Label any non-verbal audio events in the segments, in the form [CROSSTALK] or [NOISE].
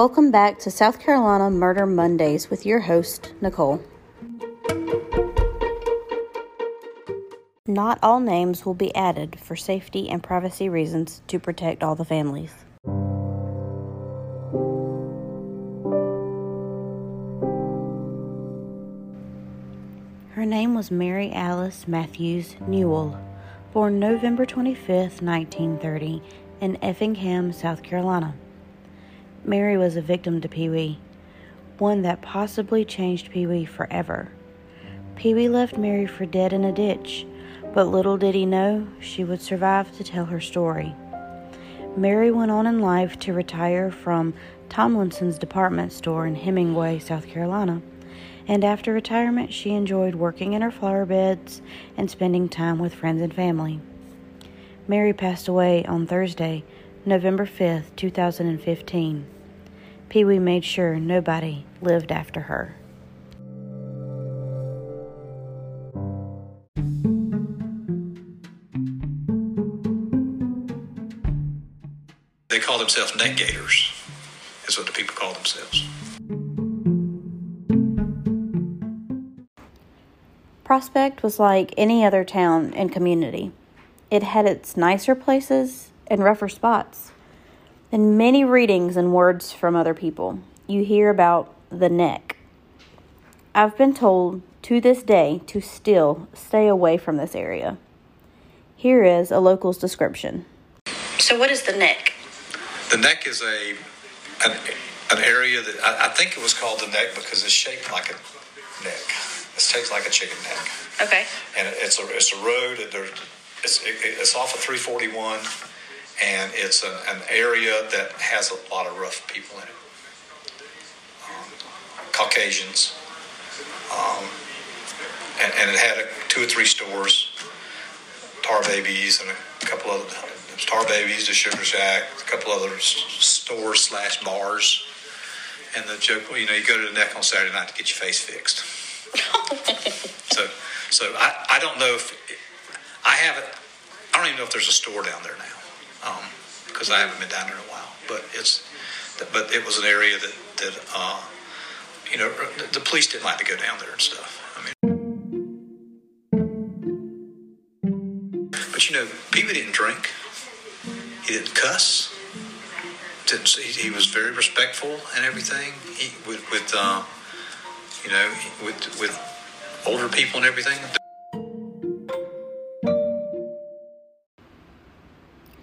Welcome back to South Carolina Murder Mondays with your host, Nicole. Not all names will be added for safety and privacy reasons to protect all the families. Her name was Mary Alice Matthews Newell, born November 25, 1930, in Effingham, South Carolina. Mary was a victim to Pee Wee, one that possibly changed Pee Wee forever. Pee Wee left Mary for dead in a ditch, but little did he know she would survive to tell her story. Mary went on in life to retire from Tomlinson's department store in Hemingway, South Carolina, and after retirement, she enjoyed working in her flower beds and spending time with friends and family. Mary passed away on Thursday, November 5th, 2015. Pee Wee made sure nobody lived after her. They call themselves neck gators, is what the people call themselves. Prospect was like any other town and community. It had its nicer places and rougher spots. In many readings and words from other people, you hear about the neck. I've been told to this day to still stay away from this area. Here is a local's description. So, what is the neck? The neck is a an, an area that I, I think it was called the neck because it's shaped like a neck. It's shaped like a chicken neck, Okay. and it's a it's a road. that There, it's it, it's off of 341, and it's an, an area that has a lot of rough people in it. Um, Caucasians, um, and, and it had a, two or three stores, Tar Babies, and a couple other Tar Babies, the Sugar Shack, a couple other stores slash bars. And the joke, well, you know, you go to the neck on Saturday night to get your face fixed. [LAUGHS] so, so I, I don't know if I haven't. I don't even know if there's a store down there now, because I haven't been down there in a while. But it's, but it was an area that that uh, you know the, the police didn't like to go down there and stuff. I mean, but you know, people didn't drink. He didn't cuss. Didn't he, he was very respectful and everything. He with with uh, you know with with older people and everything.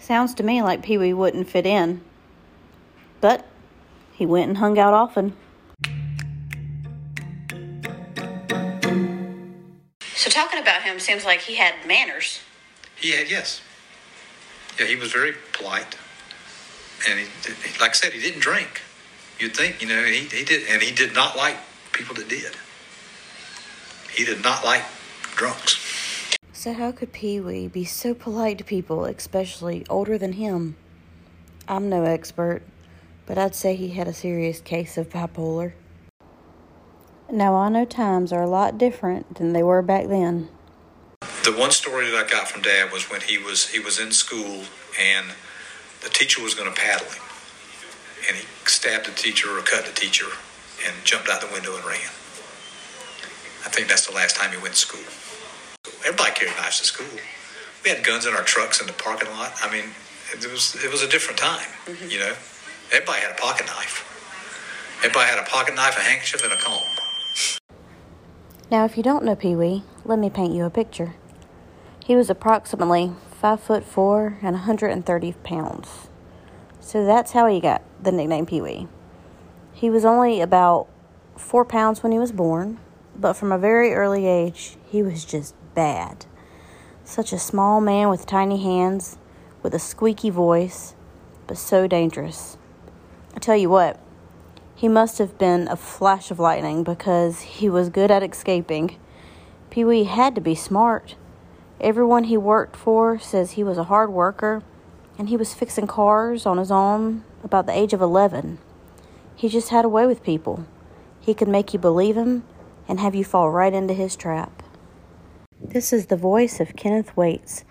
Sounds to me like Pee Wee wouldn't fit in. But he went and hung out often. So, talking about him seems like he had manners. He had yes. Yeah, he was very polite, and he, he- like I said, he didn't drink. You'd think, you know, he, he did, and he did not like people that did. He did not like drunks. So, how could Pee Wee be so polite to people, especially older than him? I'm no expert, but I'd say he had a serious case of bipolar. Now, I know times are a lot different than they were back then. The one story that I got from Dad was when he was he was in school and the teacher was going to paddle him, and he stabbed the teacher or cut the teacher and jumped out the window and ran. I think that's the last time he went to school. Everybody carried knives to school. We had guns in our trucks in the parking lot. I mean, it was it was a different time. Mm-hmm. You know, everybody had a pocket knife. Everybody had a pocket knife, a handkerchief, and a comb. Now, if you don't know Pee Wee, let me paint you a picture. He was approximately five foot four and 130 pounds. So that's how he got the nickname Pee Wee. He was only about four pounds when he was born, but from a very early age, he was just bad. Such a small man with tiny hands, with a squeaky voice, but so dangerous. I tell you what, he must have been a flash of lightning because he was good at escaping. Pee Wee had to be smart. Everyone he worked for says he was a hard worker and he was fixing cars on his own about the age of 11. He just had a way with people. He could make you believe him and have you fall right into his trap. This is the voice of Kenneth Waits.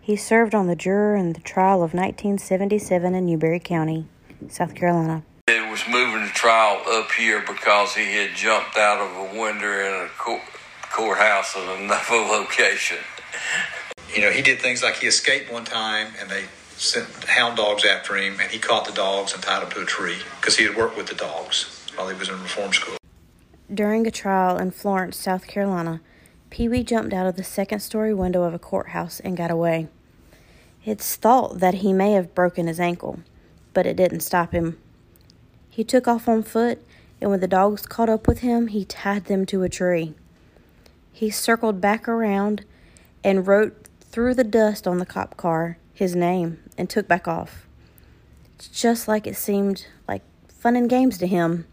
He served on the juror in the trial of 1977 in Newberry County, South Carolina. And was moving the trial up here because he had jumped out of a window in a court, courthouse in another [LAUGHS] location. You know, he did things like he escaped one time and they sent hound dogs after him and he caught the dogs and tied them to a tree because he had worked with the dogs while he was in reform school. During a trial in Florence, South Carolina, Pee Wee jumped out of the second story window of a courthouse and got away. It's thought that he may have broken his ankle, but it didn't stop him. He took off on foot, and when the dogs caught up with him, he tied them to a tree. He circled back around and wrote through the dust on the cop car his name and took back off. Just like it seemed like fun and games to him.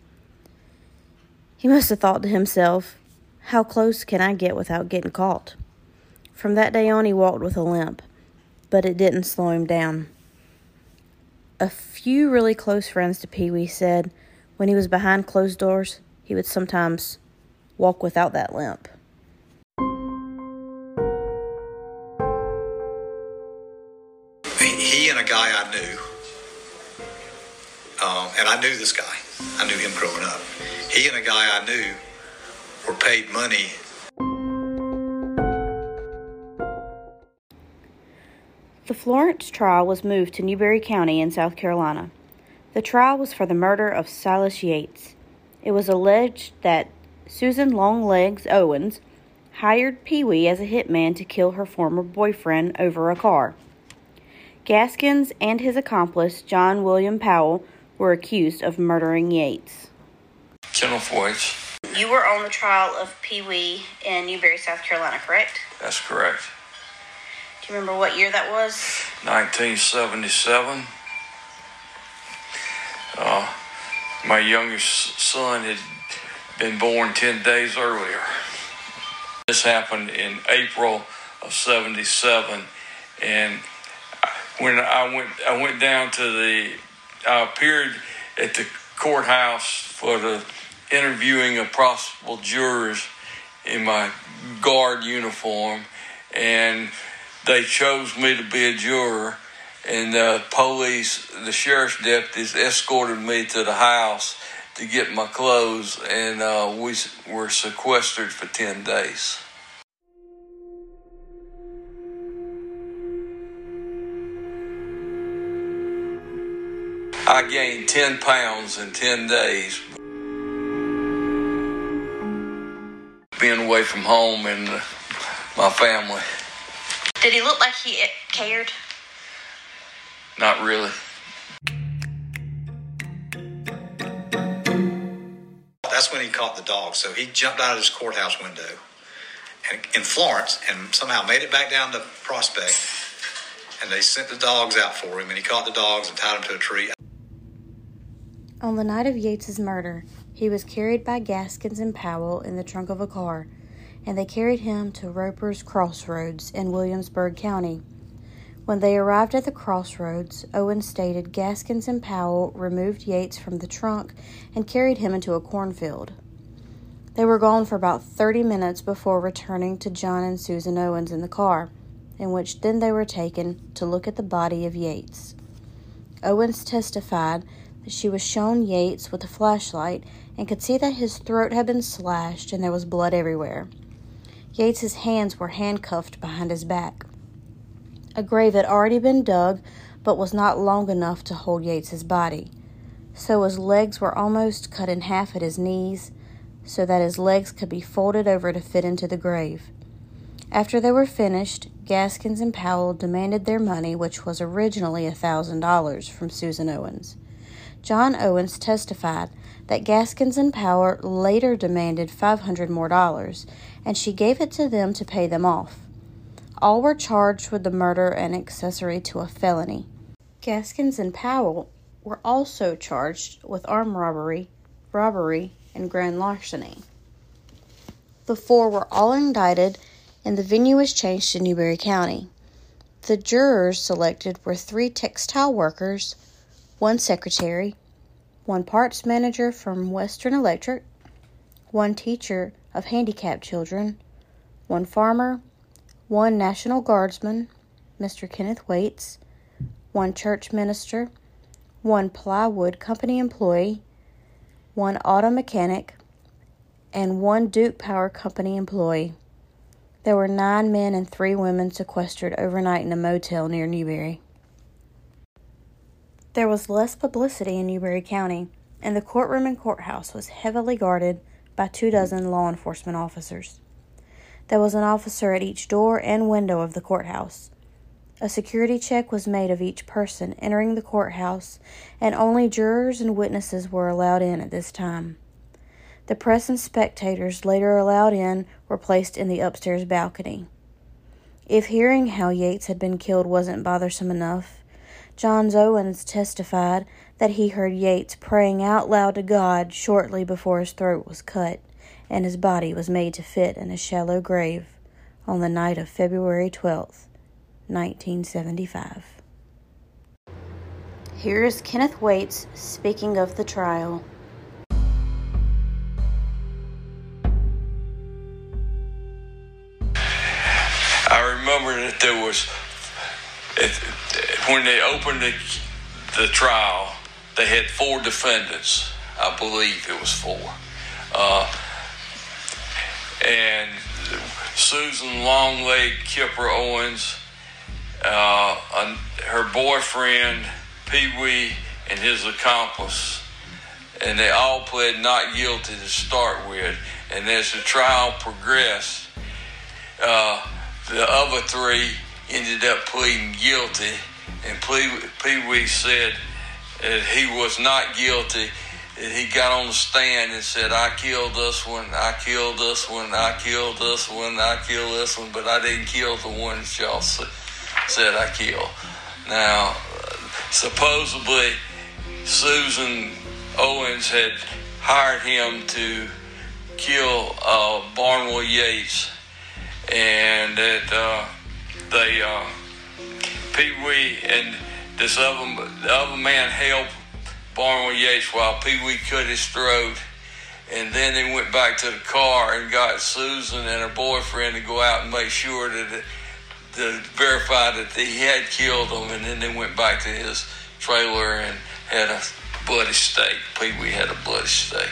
He must have thought to himself, how close can I get without getting caught? From that day on, he walked with a limp, but it didn't slow him down. A few really close friends to Pee Wee said when he was behind closed doors, he would sometimes walk without that limp. He and a guy I knew, um, and I knew this guy, I knew him growing up. He and a guy I knew were paid money. The Florence trial was moved to Newberry County in South Carolina. The trial was for the murder of Silas Yates. It was alleged that Susan Longlegs Owens hired Pee Wee as a hitman to kill her former boyfriend over a car. Gaskins and his accomplice, John William Powell, were accused of murdering Yates. Kenneth Waits. You were on the trial of Pee Wee in Newberry, South Carolina, correct? That's correct. Do you remember what year that was? 1977. Uh, my youngest son had been born 10 days earlier. This happened in April of 77 and when I went I went down to the I appeared at the courthouse for the interviewing of possible jurors in my guard uniform and they chose me to be a juror and the police the sheriff's deputies escorted me to the house to get my clothes and uh, we were sequestered for 10 days I gained 10 pounds in 10 days. Being away from home and uh, my family. Did he look like he cared? Not really. That's when he caught the dog. So he jumped out of his courthouse window in Florence and somehow made it back down to Prospect. And they sent the dogs out for him, and he caught the dogs and tied them to a tree. On the night of Yates's murder, he was carried by Gaskins and Powell in the trunk of a car, and they carried him to Roper's Crossroads in Williamsburg County. When they arrived at the crossroads, Owen stated Gaskins and Powell removed Yates from the trunk and carried him into a cornfield. They were gone for about 30 minutes before returning to John and Susan Owens in the car, in which then they were taken to look at the body of Yates. Owens testified she was shown Yates with a flashlight and could see that his throat had been slashed and there was blood everywhere. Yates's hands were handcuffed behind his back. A grave had already been dug, but was not long enough to hold Yates's body. So his legs were almost cut in half at his knees, so that his legs could be folded over to fit into the grave. After they were finished, Gaskins and Powell demanded their money, which was originally a thousand dollars, from Susan Owens. John Owens testified that Gaskins and Powell later demanded 500 more dollars, and she gave it to them to pay them off. All were charged with the murder and accessory to a felony. Gaskins and Powell were also charged with armed robbery, robbery, and grand larceny. The four were all indicted, and the venue was changed to Newberry County. The jurors selected were three textile workers, one secretary, one parts manager from Western Electric, one teacher of handicapped children, one farmer, one National Guardsman, Mr. Kenneth Waits, one church minister, one plywood company employee, one auto mechanic, and one Duke Power Company employee. There were nine men and three women sequestered overnight in a motel near Newberry. There was less publicity in Newberry County, and the courtroom and courthouse was heavily guarded by two dozen law enforcement officers. There was an officer at each door and window of the courthouse. A security check was made of each person entering the courthouse, and only jurors and witnesses were allowed in at this time. The press and spectators later allowed in were placed in the upstairs balcony. If hearing how Yates had been killed wasn't bothersome enough, Johns Owens testified that he heard Yates praying out loud to God shortly before his throat was cut and his body was made to fit in a shallow grave on the night of February 12th, 1975. Here is Kenneth Waits speaking of the trial. I remember that there was, it, when they opened the, the trial, they had four defendants. I believe it was four. Uh, and Susan Longleg Kipper Owens, uh, her boyfriend Pee Wee, and his accomplice. And they all pled not guilty to start with. And as the trial progressed, uh, the other three ended up pleading guilty. And Pee Wee said that he was not guilty he got on the stand and said, I killed this one, I killed this one, I killed this one, I killed this one, but I didn't kill the ones y'all said I killed. Now, supposedly, Susan Owens had hired him to kill uh, Barnwell Yates, and that uh, they, uh, Pee Wee and this other, the other man helped Barnwell Yates while Pee Wee cut his throat. And then they went back to the car and got Susan and her boyfriend to go out and make sure that to verify that he had killed them. And then they went back to his trailer and had a bloody steak. Pee Wee had a bloody steak.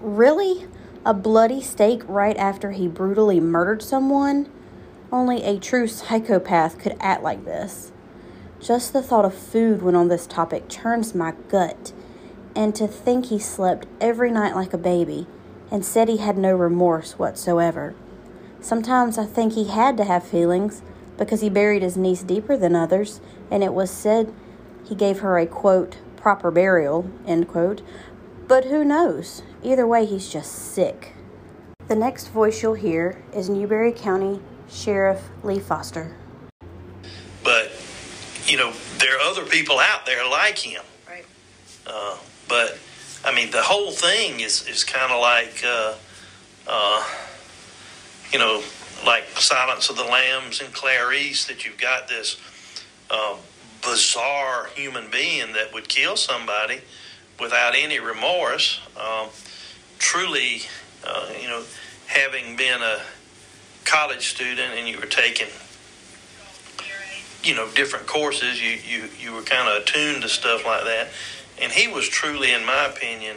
Really? A bloody steak right after he brutally murdered someone? Only a true psychopath could act like this. Just the thought of food when on this topic churns my gut. And to think he slept every night like a baby and said he had no remorse whatsoever. Sometimes I think he had to have feelings because he buried his niece deeper than others, and it was said he gave her a quote, proper burial, end quote. But who knows? Either way, he's just sick. The next voice you'll hear is Newberry County Sheriff Lee Foster. But, you know, there are other people out there like him. Right. Uh, but, I mean, the whole thing is, is kind of like, uh, uh, you know, like Silence of the Lambs and Clarice, that you've got this uh, bizarre human being that would kill somebody without any remorse. Um, truly, uh, you know, having been a college student and you were taking you know different courses you you, you were kind of attuned to stuff like that and he was truly in my opinion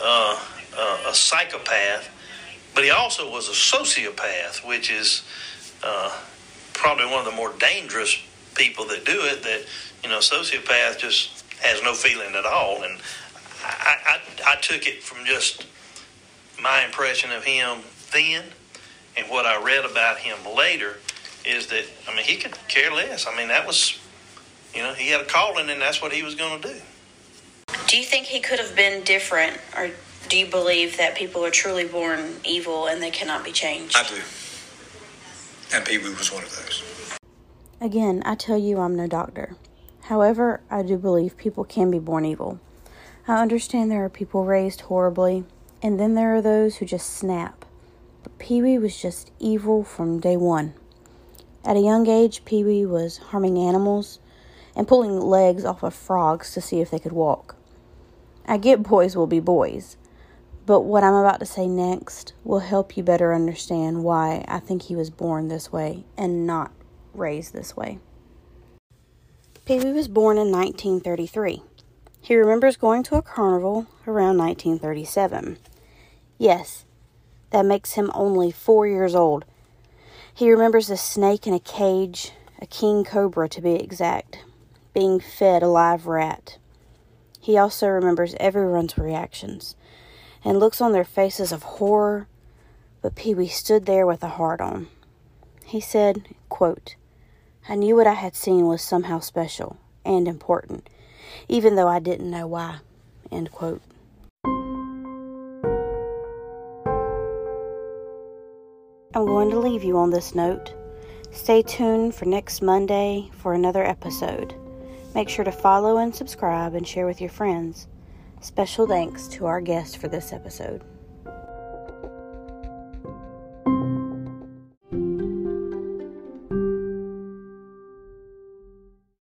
uh, uh, a psychopath but he also was a sociopath which is uh, probably one of the more dangerous people that do it that you know sociopath just has no feeling at all and I, I, I took it from just my impression of him then and what I read about him later is that, I mean, he could care less. I mean, that was, you know, he had a calling and that's what he was going to do. Do you think he could have been different, or do you believe that people are truly born evil and they cannot be changed? I do. And Pee Wee was one of those. Again, I tell you I'm no doctor. However, I do believe people can be born evil. I understand there are people raised horribly, and then there are those who just snap but Pee Wee was just evil from day one. At a young age, Pee Wee was harming animals and pulling legs off of frogs to see if they could walk. I get boys will be boys, but what I'm about to say next will help you better understand why I think he was born this way and not raised this way. Pee Wee was born in 1933. He remembers going to a carnival around 1937. Yes, that makes him only four years old. He remembers a snake in a cage, a king cobra to be exact, being fed a live rat. He also remembers everyone's reactions and looks on their faces of horror, but Pee Wee stood there with a heart on. He said, quote, I knew what I had seen was somehow special and important, even though I didn't know why. End quote. I'm going to leave you on this note. Stay tuned for next Monday for another episode. Make sure to follow and subscribe and share with your friends. Special thanks to our guest for this episode.